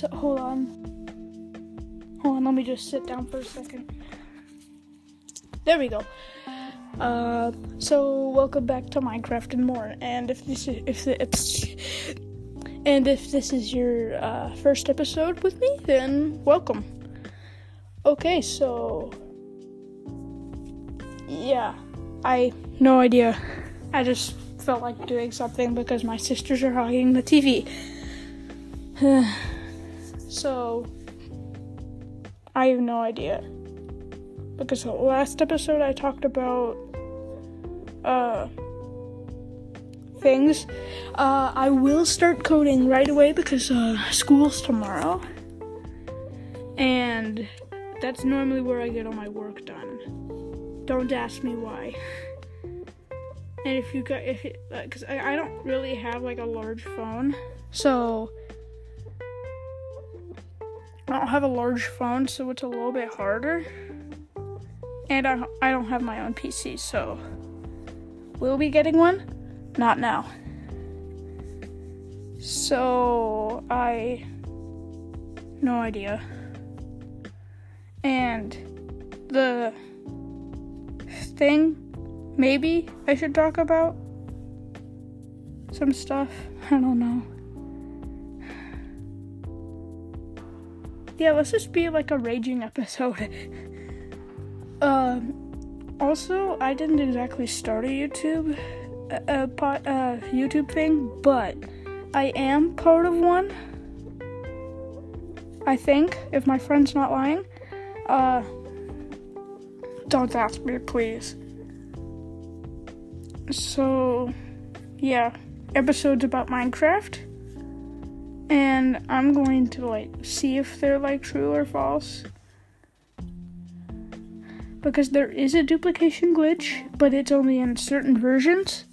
So hold on. Hold on, let me just sit down for a second. There we go. Uh, so welcome back to Minecraft and more. And if this is if it's and if this is your uh, first episode with me, then welcome. Okay, so yeah, I no idea. I just felt like doing something because my sisters are hogging the TV. so I have no idea. Because the last episode I talked about uh things. Uh, I will start coding right away because uh, school's tomorrow, and that's normally where I get all my work done. Don't ask me why. And if you got if because uh, I, I don't really have like a large phone, so I don't have a large phone, so it's a little bit harder. And I I don't have my own PC, so we'll be getting one. Not now. So I no idea. And the thing maybe I should talk about some stuff. I don't know. Yeah, let's just be like a raging episode. um, also, I didn't exactly start a YouTube a, a YouTube thing, but I am part of one. I think, if my friend's not lying. Uh, don't ask me, please. So, yeah, episodes about Minecraft. And I'm going to like see if they're like true or false. Because there is a duplication glitch, but it's only in certain versions.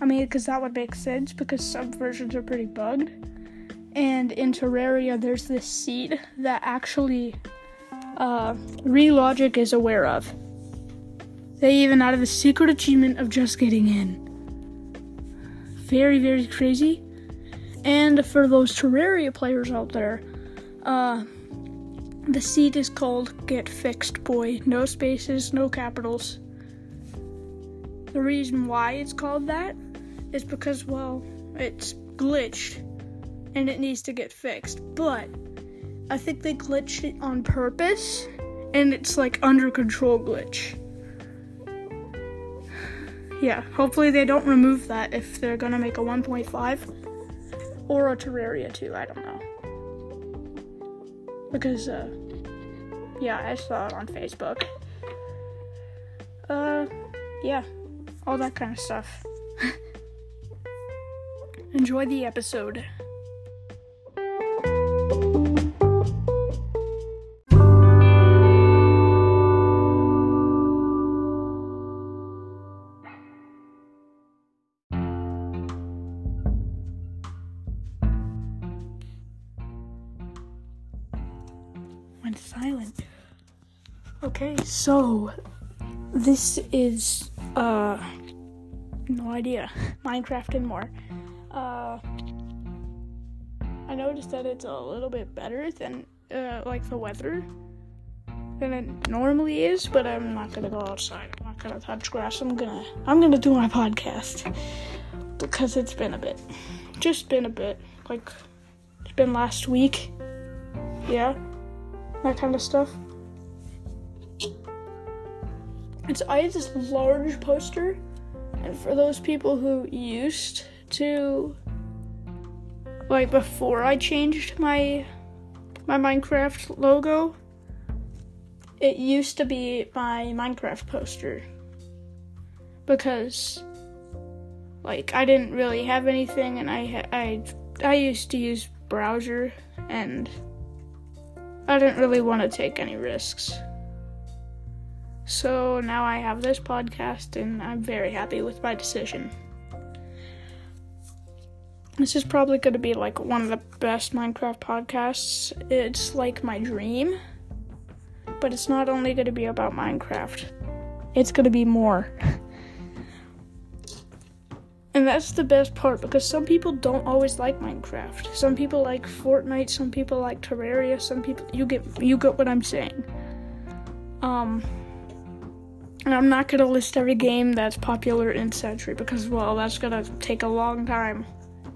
I mean, because that would make sense because some versions are pretty bugged. And in Terraria, there's this seed that actually uh, Re-Logic is aware of. They even added the secret achievement of just getting in. Very, very crazy. And for those Terraria players out there, uh, the seed is called Get Fixed Boi. No spaces, no capitals. The reason why it's called that is because, well, it's glitched and it needs to get fixed. But I think they glitched it on purpose and it's like under control glitch. Yeah, hopefully they don't remove that if they're gonna make a 1.5 or a Terraria 2. I don't know. Because, uh, yeah, I saw it on Facebook. Uh, yeah, all that kind of stuff. Enjoy the episode. Went silent. Okay, so this is uh no idea. Minecraft and more. Uh, I noticed that it's a little bit better than uh, like the weather than it normally is, but I'm not gonna go outside. I'm not gonna touch grass. I'm gonna I'm gonna do my podcast because it's been a bit, just been a bit. Like it's been last week. Yeah, that kind of stuff. It's I have this large poster, and for those people who used to like before I changed my my Minecraft logo. It used to be my Minecraft poster because like I didn't really have anything and I I I used to use browser and I didn't really want to take any risks. So now I have this podcast and I'm very happy with my decision. This is probably going to be like one of the best Minecraft podcasts. It's like my dream. But it's not only going to be about Minecraft, it's going to be more. And that's the best part because some people don't always like Minecraft. Some people like Fortnite, some people like Terraria, some people you get you get what I'm saying. Um and I'm not gonna list every game that's popular in Century because well that's gonna take a long time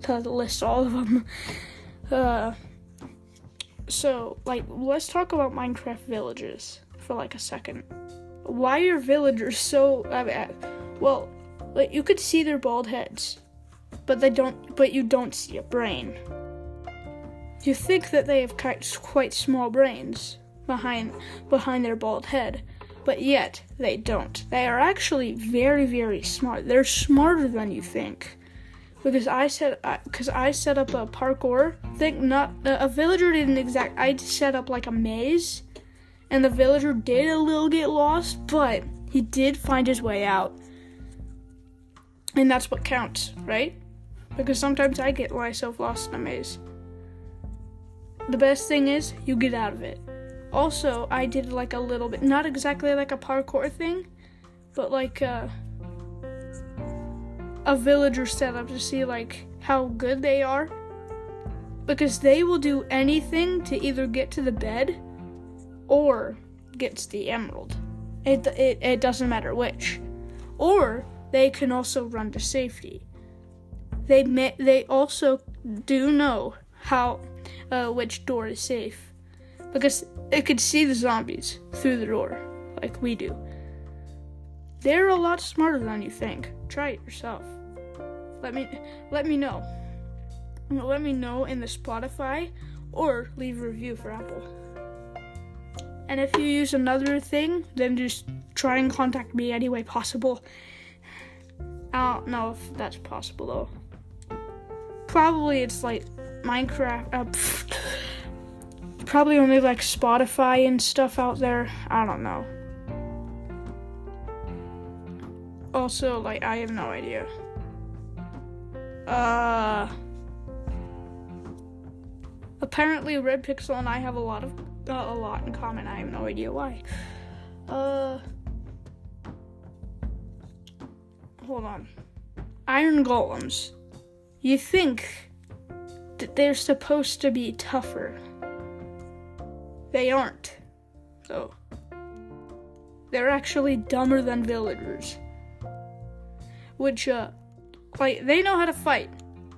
to list all of them. Uh so like let's talk about Minecraft villages for like a second. Why are villagers so uh, well like you could see their bald heads, but they don't. But you don't see a brain. You think that they have quite small brains behind behind their bald head, but yet they don't. They are actually very very smart. They're smarter than you think. Because I set, because I set up a parkour thing. Not uh, a villager didn't exact. I set up like a maze, and the villager did a little get lost, but he did find his way out. And that's what counts, right? Because sometimes I get myself lost in a maze. The best thing is, you get out of it. Also, I did like a little bit, not exactly like a parkour thing, but like a, a villager setup to see like how good they are. Because they will do anything to either get to the bed or get to the emerald. It, it, it doesn't matter which. Or they can also run to safety. They may, they also do know how uh, which door is safe because they could see the zombies through the door like we do. They're a lot smarter than you think. Try it yourself. Let me let me know. Let me know in the Spotify or leave a review for Apple. And if you use another thing, then just try and contact me any way possible. I don't know if that's possible though. Probably it's like Minecraft. Uh, probably only like Spotify and stuff out there. I don't know. Also, like I have no idea. Uh. Apparently, Red Pixel and I have a lot of uh, a lot in common. I have no idea why. Uh. Hold on. Iron golems. You think that they're supposed to be tougher. They aren't. So, they're actually dumber than villagers. Which, uh, like, they know how to fight,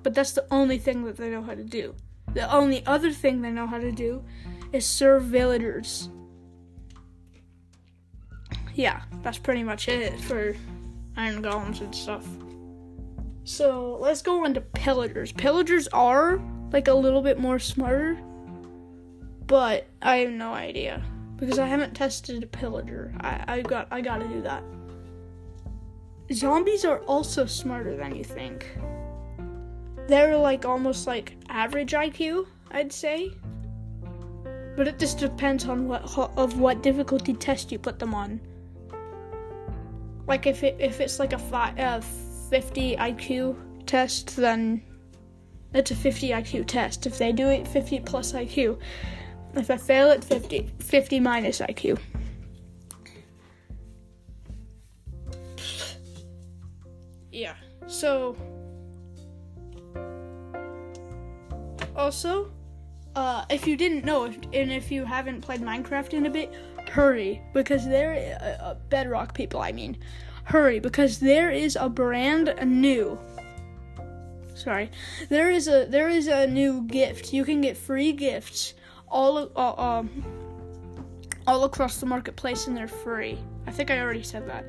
but that's the only thing that they know how to do. The only other thing they know how to do is serve villagers. Yeah, that's pretty much it for iron golems and stuff. So let's go into pillagers. Pillagers are like a little bit more smarter, but I have no idea because I haven't tested a pillager. I, I got I gotta do that. Zombies are also smarter than you think. They're like almost like average IQ, I'd say. But it just depends on what of what difficulty test you put them on. Like if it if it's like a fi- uh, 50 IQ test, then it's a 50 IQ test. If they do it 50 plus IQ, if I fail at 50, 50 minus IQ. Yeah. So also, uh, if you didn't know, and if you haven't played Minecraft in a bit, hurry because there uh, uh, bedrock people i mean. Hurry because there is a brand new sorry there is a there is a new gift. You can get free gifts all uh, um all across the marketplace and they're free. I think i already said that.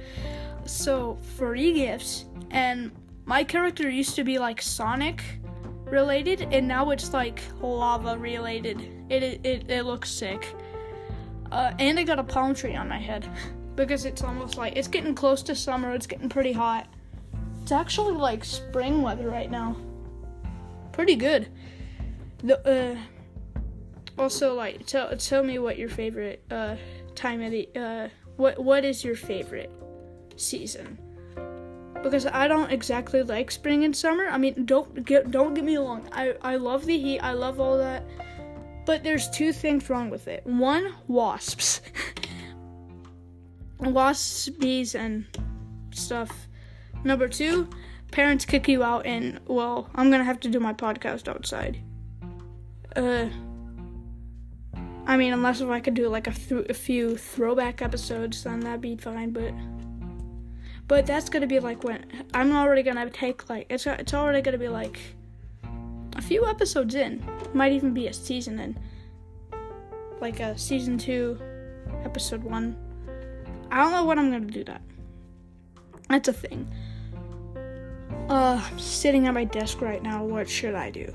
So free gifts and my character used to be like sonic related and now it's like lava related. It it, it, it looks sick uh, and I got a palm tree on my head because it's almost like it's getting close to summer. It's getting pretty hot. It's actually like spring weather right now. Pretty good. The uh, also like tell tell me what your favorite uh time of the uh what what is your favorite season? Because I don't exactly like spring and summer. I mean, don't get don't get me wrong. I I love the heat. I love all that but there's two things wrong with it. One, wasps. wasps, bees, and stuff. Number two, parents kick you out, and well, I'm gonna have to do my podcast outside. Uh, I mean, unless if I could do like a, th- a few throwback episodes, then that'd be fine. But but that's gonna be like when I'm already gonna take like it's it's already gonna be like a few episodes in, might even be a season in, like a season two, episode one. I don't know when I'm gonna do that. That's a thing. Uh, I'm sitting at my desk right now. What should I do?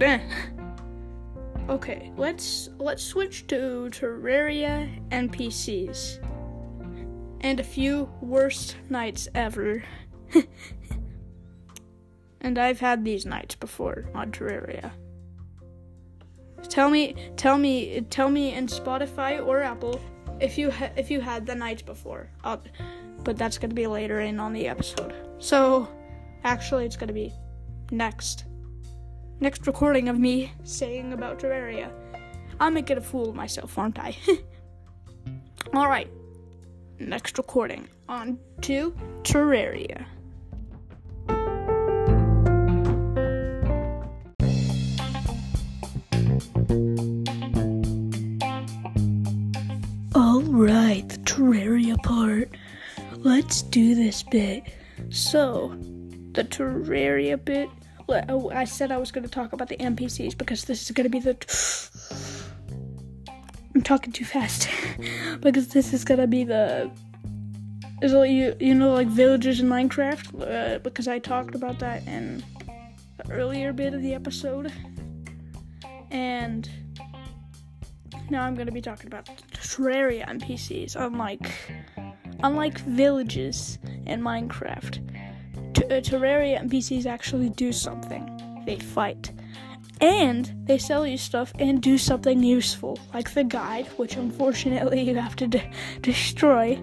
Eh. Okay, let's let's switch to Terraria NPCs and a few worst nights ever. and I've had these nights before on Terraria. Tell me, tell me, tell me in Spotify or Apple if you ha- if you had the nights before. I'll, but that's gonna be later in on the episode. So, actually, it's gonna be next next recording of me saying about Terraria. I'm making a fool of myself, aren't I? All right, next recording on to Terraria. Let's do this bit. So, the Terraria bit. Oh, I said I was going to talk about the NPCs because this is going to be the. I'm talking too fast because this is going to be the. Is it, you you know like villagers in Minecraft uh, because I talked about that in the earlier bit of the episode, and now I'm going to be talking about Terraria NPCs, unlike unlike villages in Minecraft. T- uh, Terraria NPCs actually do something. They fight. And they sell you stuff and do something useful, like the guide, which unfortunately you have to de- destroy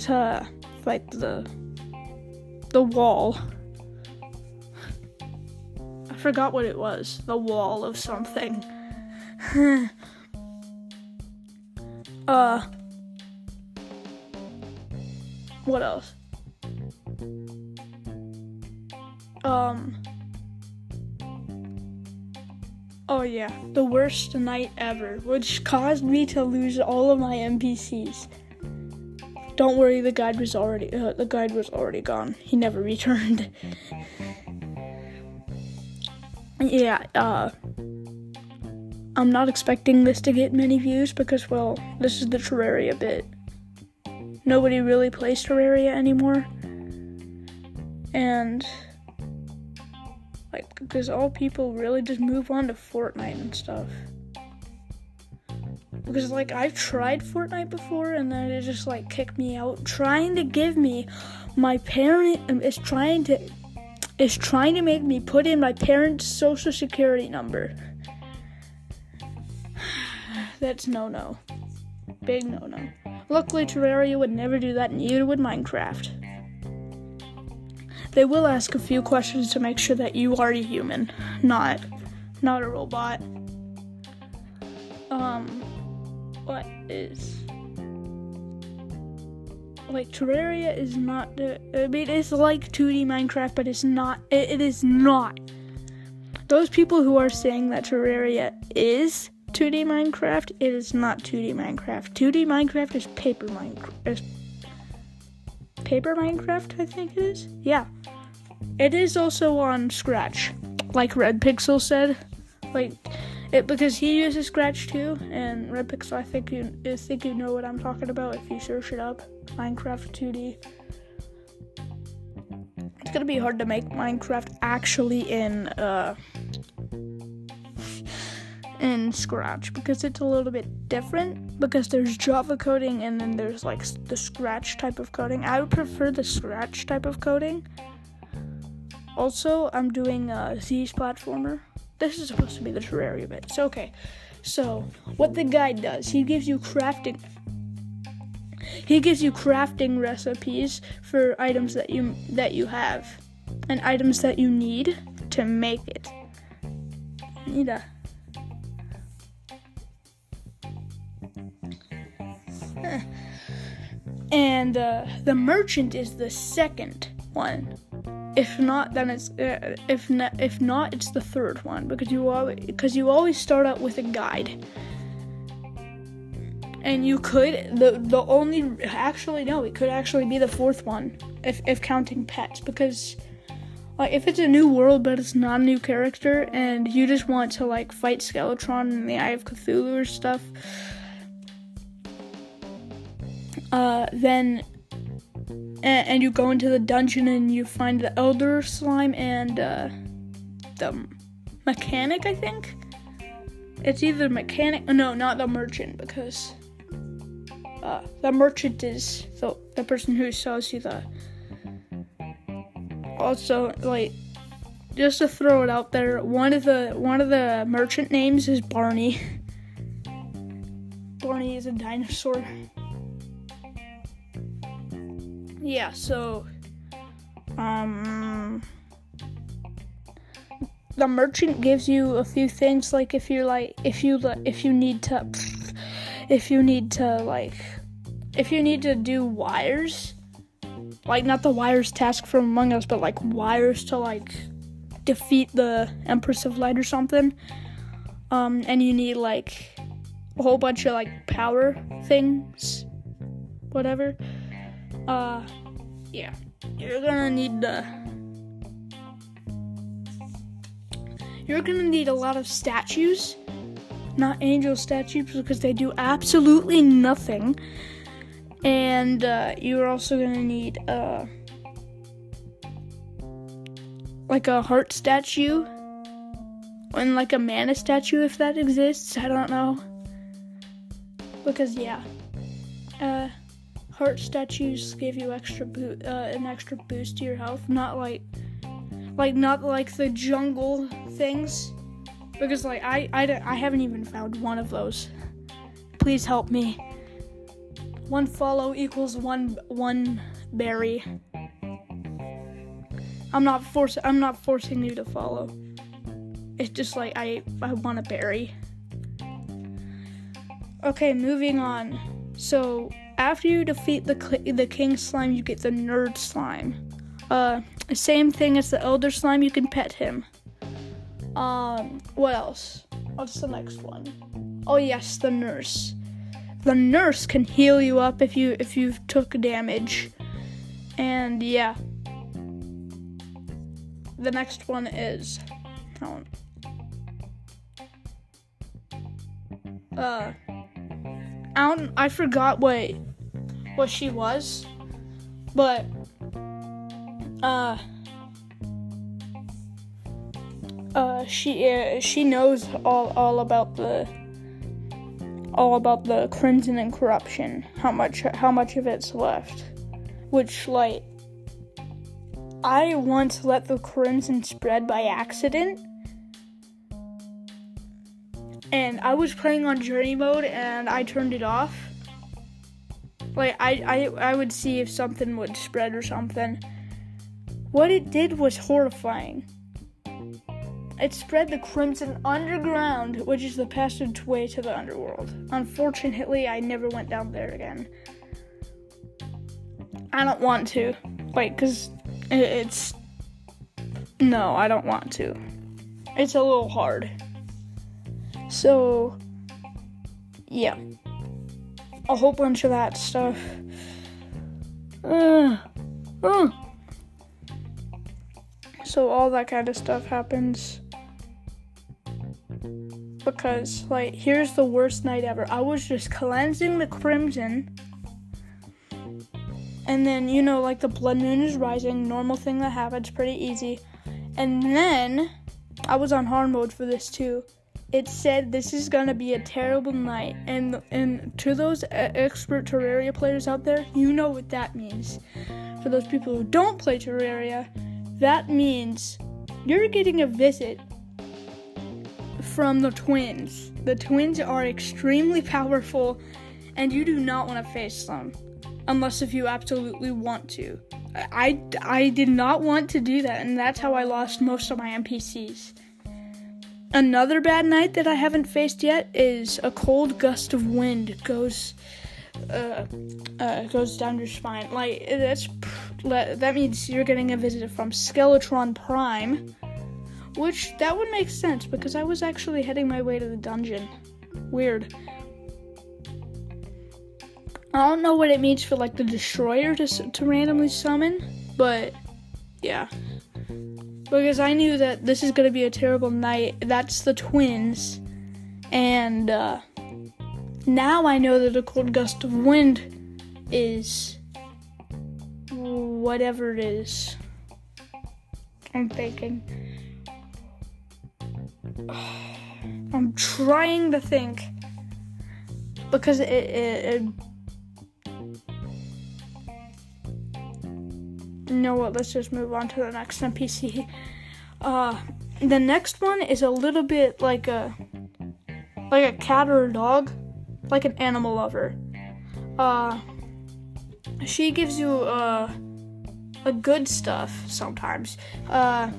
to fight the the wall. I forgot what it was. The wall of something. uh what else? Um Oh yeah, the worst night ever, which caused me to lose all of my NPCs. Don't worry, the guide was already uh, the guide was already gone. He never returned. yeah, uh I'm not expecting this to get many views because well, this is the Terraria bit. Nobody really plays Terraria anymore. And like because all people really just move on to Fortnite and stuff. Because like I've tried Fortnite before and then it just like kicked me out trying to give me my parent um, is trying to is trying to make me put in my parents' social security number. That's no no. Big no no. Luckily Terraria would never do that, neither would Minecraft. They will ask a few questions to make sure that you are a human, not not a robot. Um what is like Terraria is not I mean it's like 2D Minecraft but it's not it, it is not. Those people who are saying that Terraria is 2D Minecraft, it is not 2D Minecraft. 2D Minecraft is paper Minecraft. Is Paper Minecraft, I think it is. Yeah. It is also on Scratch, like Red Pixel said. Like it because he uses Scratch too, and Red Pixel. I think you I think you know what I'm talking about if you search it up. Minecraft 2D. It's gonna be hard to make Minecraft actually in uh in Scratch because it's a little bit different because there's Java coding and then there's like the Scratch type of coding. I would prefer the Scratch type of coding. Also, I'm doing a Z's platformer. This is supposed to be the Terraria bit. So okay. So, what the guide does, he gives you crafting he gives you crafting recipes for items that you that you have and items that you need to make it. I and uh, the merchant is the second one. If not, then it's uh, if not, if not, it's the third one because you always because you always start out with a guide, and you could the the only actually no, it could actually be the fourth one if if counting pets because like if it's a new world but it's not a new character and you just want to like fight Skeletron in the Eye of Cthulhu or stuff, uh, then and, and, you go into the dungeon and you find the Elder Slime and uh, the mechanic. I think it's either mechanic. No, not the merchant because uh, the merchant is the the person who sells you the also like just to throw it out there one of the one of the merchant names is barney barney is a dinosaur yeah so um the merchant gives you a few things like if you're like if you if you need to if you need to like if you need to do wires like not the wires task from Among Us, but like wires to like defeat the Empress of Light or something. Um, and you need like a whole bunch of like power things, whatever. Uh, yeah, you're gonna need the. You're gonna need a lot of statues, not angel statues, because they do absolutely nothing and uh, you're also gonna need uh, like a heart statue and like a mana statue if that exists. I don't know because yeah, uh, heart statues give you extra boot, uh, an extra boost to your health. Not like like not like the jungle things because like I I, I haven't even found one of those. Please help me. One follow equals one one berry. I'm not forcing I'm not forcing you to follow. It's just like I I want a berry. Okay, moving on. So after you defeat the the king slime, you get the nerd slime. Uh, same thing as the elder slime. You can pet him. Um, what else? What's the next one? Oh yes, the nurse the nurse can heal you up if you if you've took damage. And yeah. The next one is uh I don't, I forgot what what she was, but uh uh she uh, she knows all all about the all about the crimson and corruption, how much how much of it's left. Which like I once let the crimson spread by accident. And I was playing on journey mode and I turned it off. Like I, I I would see if something would spread or something. What it did was horrifying. It spread the crimson underground, which is the passageway to the underworld. Unfortunately, I never went down there again. I don't want to. Wait, because it's. No, I don't want to. It's a little hard. So, yeah. A whole bunch of that stuff. Uh, uh. So, all that kind of stuff happens because like here's the worst night ever. I was just cleansing the crimson. And then, you know, like the blood moon is rising, normal thing that happens, pretty easy. And then I was on hard mode for this too. It said this is gonna be a terrible night, and and to those expert Terraria players out there, you know what that means. For those people who don't play Terraria, that means you're getting a visit from the twins. The twins are extremely powerful, and you do not want to face them unless if you absolutely want to. I, I did not want to do that, and that's how I lost most of my NPCs. Another bad night that I haven't faced yet is a cold gust of wind goes uh, uh, goes down your spine. Like that's that means you're getting a visit from Skeletron Prime, which that would make sense because I was actually heading my way to the dungeon. Weird. I don't know what it means for like the destroyer to to randomly summon, but yeah. Because I knew that this is gonna be a terrible night. That's the twins, and uh, now I know that a cold gust of wind is whatever it is. I'm thinking. I'm trying to think because it, it, it know what? Let's just move on to the next NPC. Uh, the next one is a little bit like a like a cat or a dog, like an animal lover. Uh, she gives you uh a good stuff sometimes. Uh,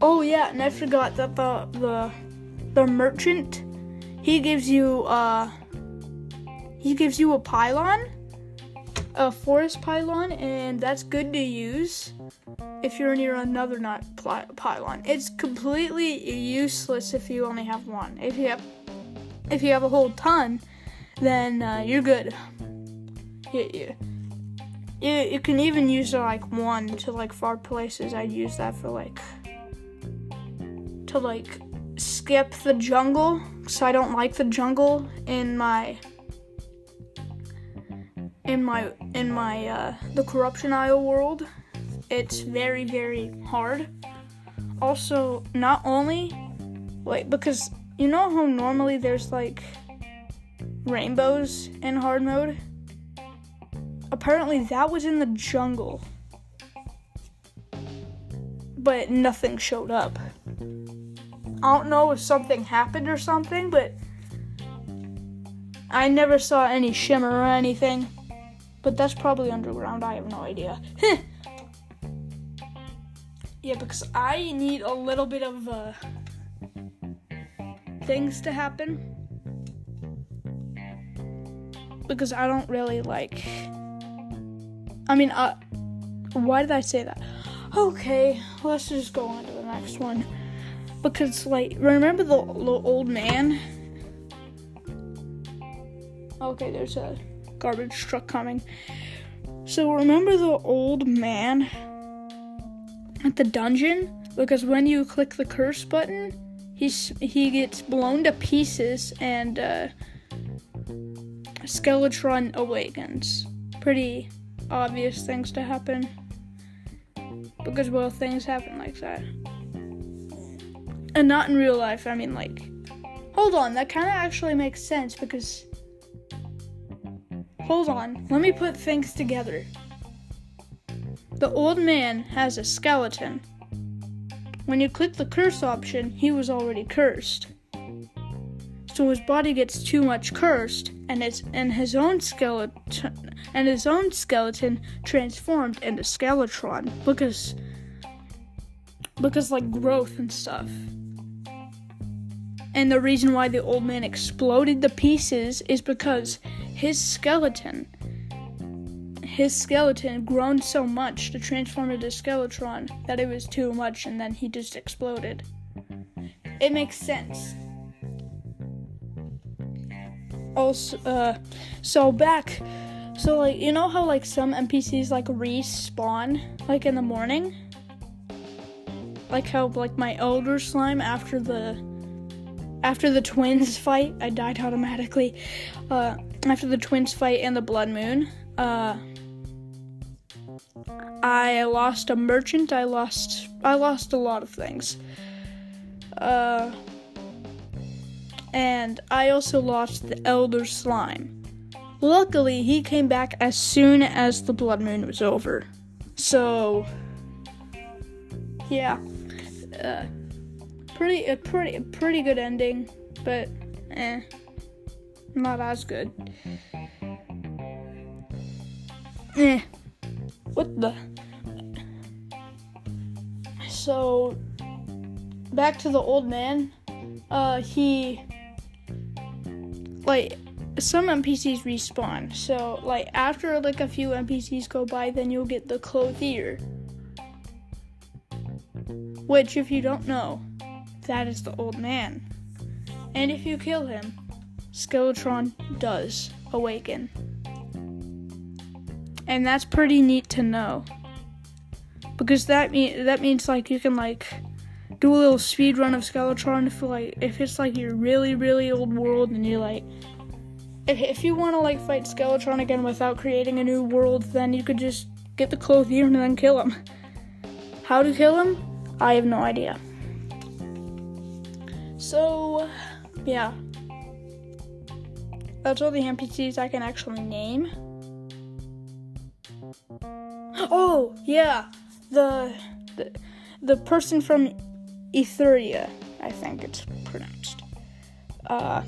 oh yeah, and I forgot that the the the merchant he gives you uh he gives you a pylon a forest pylon, and that's good to use if you're near another not pylon. It's completely useless if you only have one. If you have if you have a whole ton, then uh, you're good. You, you, you, you can even use like one to like far places. I'd use that for like to like skip the jungle, so I don't like the jungle in my in my in my uh, the corruption IO world. It's very very hard. Also, not only like because you know how normally there's like rainbows in hard mode. Apparently, that was in the jungle, but nothing showed up. I don't know if something happened or something, but I never saw any shimmer or anything. But that's probably underground. I have no idea. yeah, because I need a little bit of uh, things to happen. Because I don't really like. I mean, uh, why did I say that? Okay, let's just go on to the next one. Because, like, remember the, the old man? Okay, there's a garbage truck coming. So remember the old man at the dungeon? Because when you click the curse button, he's he gets blown to pieces and uh, Skeletron awakens. Pretty obvious things to happen. Because well things happen like that. And not in real life, I mean like Hold on, that kinda actually makes sense because Hold on, let me put things together. The old man has a skeleton. When you click the curse option, he was already cursed. So his body gets too much cursed, and it's and his own skeleton and his own skeleton transformed into Skeletron because because like growth and stuff. And the reason why the old man exploded the pieces is because his skeleton his skeleton grown so much to transform into Skeletron that it was too much and then he just exploded. It makes sense. Also, uh, so back, so like, you know how like some NPCs like respawn like in the morning? Like how like my Elder Slime after the after the twins fight, I died automatically. Uh, after the twins fight and the blood moon, uh, I lost a merchant. I lost I lost a lot of things. Uh, and I also lost the elder slime. Luckily, he came back as soon as the blood moon was over. So, yeah, uh, pretty a pretty a pretty good ending, but eh not as good. Eh. What the? So, back to the old man. Uh, he. Like, some NPCs respawn. So like after like a few NPCs go by, then you'll get the clothier. Which if you don't know, that is the old man. And if you kill him, Skeletron does awaken. And that's pretty neat to know. Because that mean that means like you can like do a little speed run of Skeletron if like if it's like your really really old world and you're like if, if you want to like fight Skeletron again without creating a new world, then you could just get the clothier and then kill him. How to kill him? I have no idea. So, yeah. That's all the NPCs I can actually name. Oh, yeah. The the, the person from Etheria, I think it's pronounced. Uh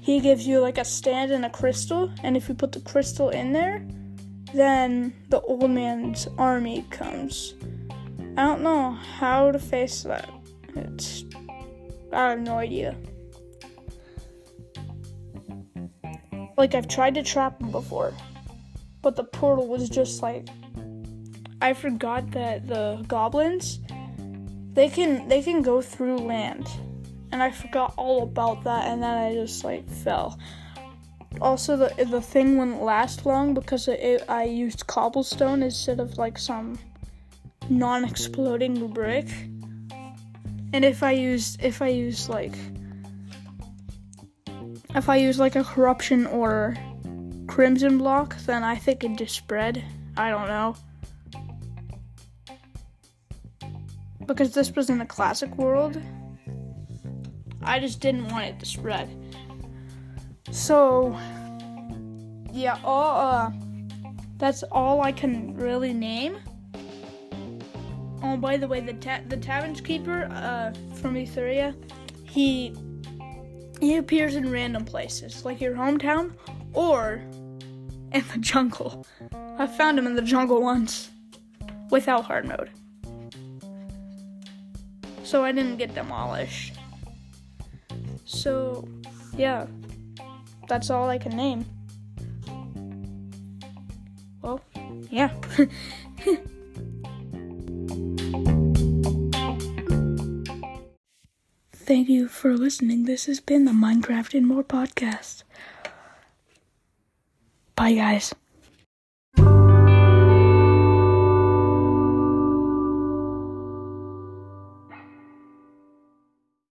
he gives you like a stand and a crystal, and if you put the crystal in there, then the old man's army comes. I don't know how to face that. It's I have no idea. Like I've tried to trap him before, but the portal was just like I forgot that the goblins they can they can go through land and I forgot all about that, and then I just like fell. Also, the the thing wouldn't last long because it, it, I used cobblestone instead of like some non-exploding brick. And if I used if I use like if I use like a corruption or crimson block, then I think it just spread. I don't know. Because this was in the classic world, I just didn't want it to spread. So, yeah, all, uh, that's all I can really name. Oh, by the way, the ta- the tavern keeper uh, from Etheria, he he appears in random places, like your hometown or in the jungle. I found him in the jungle once without hard mode, so I didn't get demolished. So, yeah, that's all I can name. Well, yeah. Thank you for listening. This has been the Minecraft and More podcast. Bye, guys.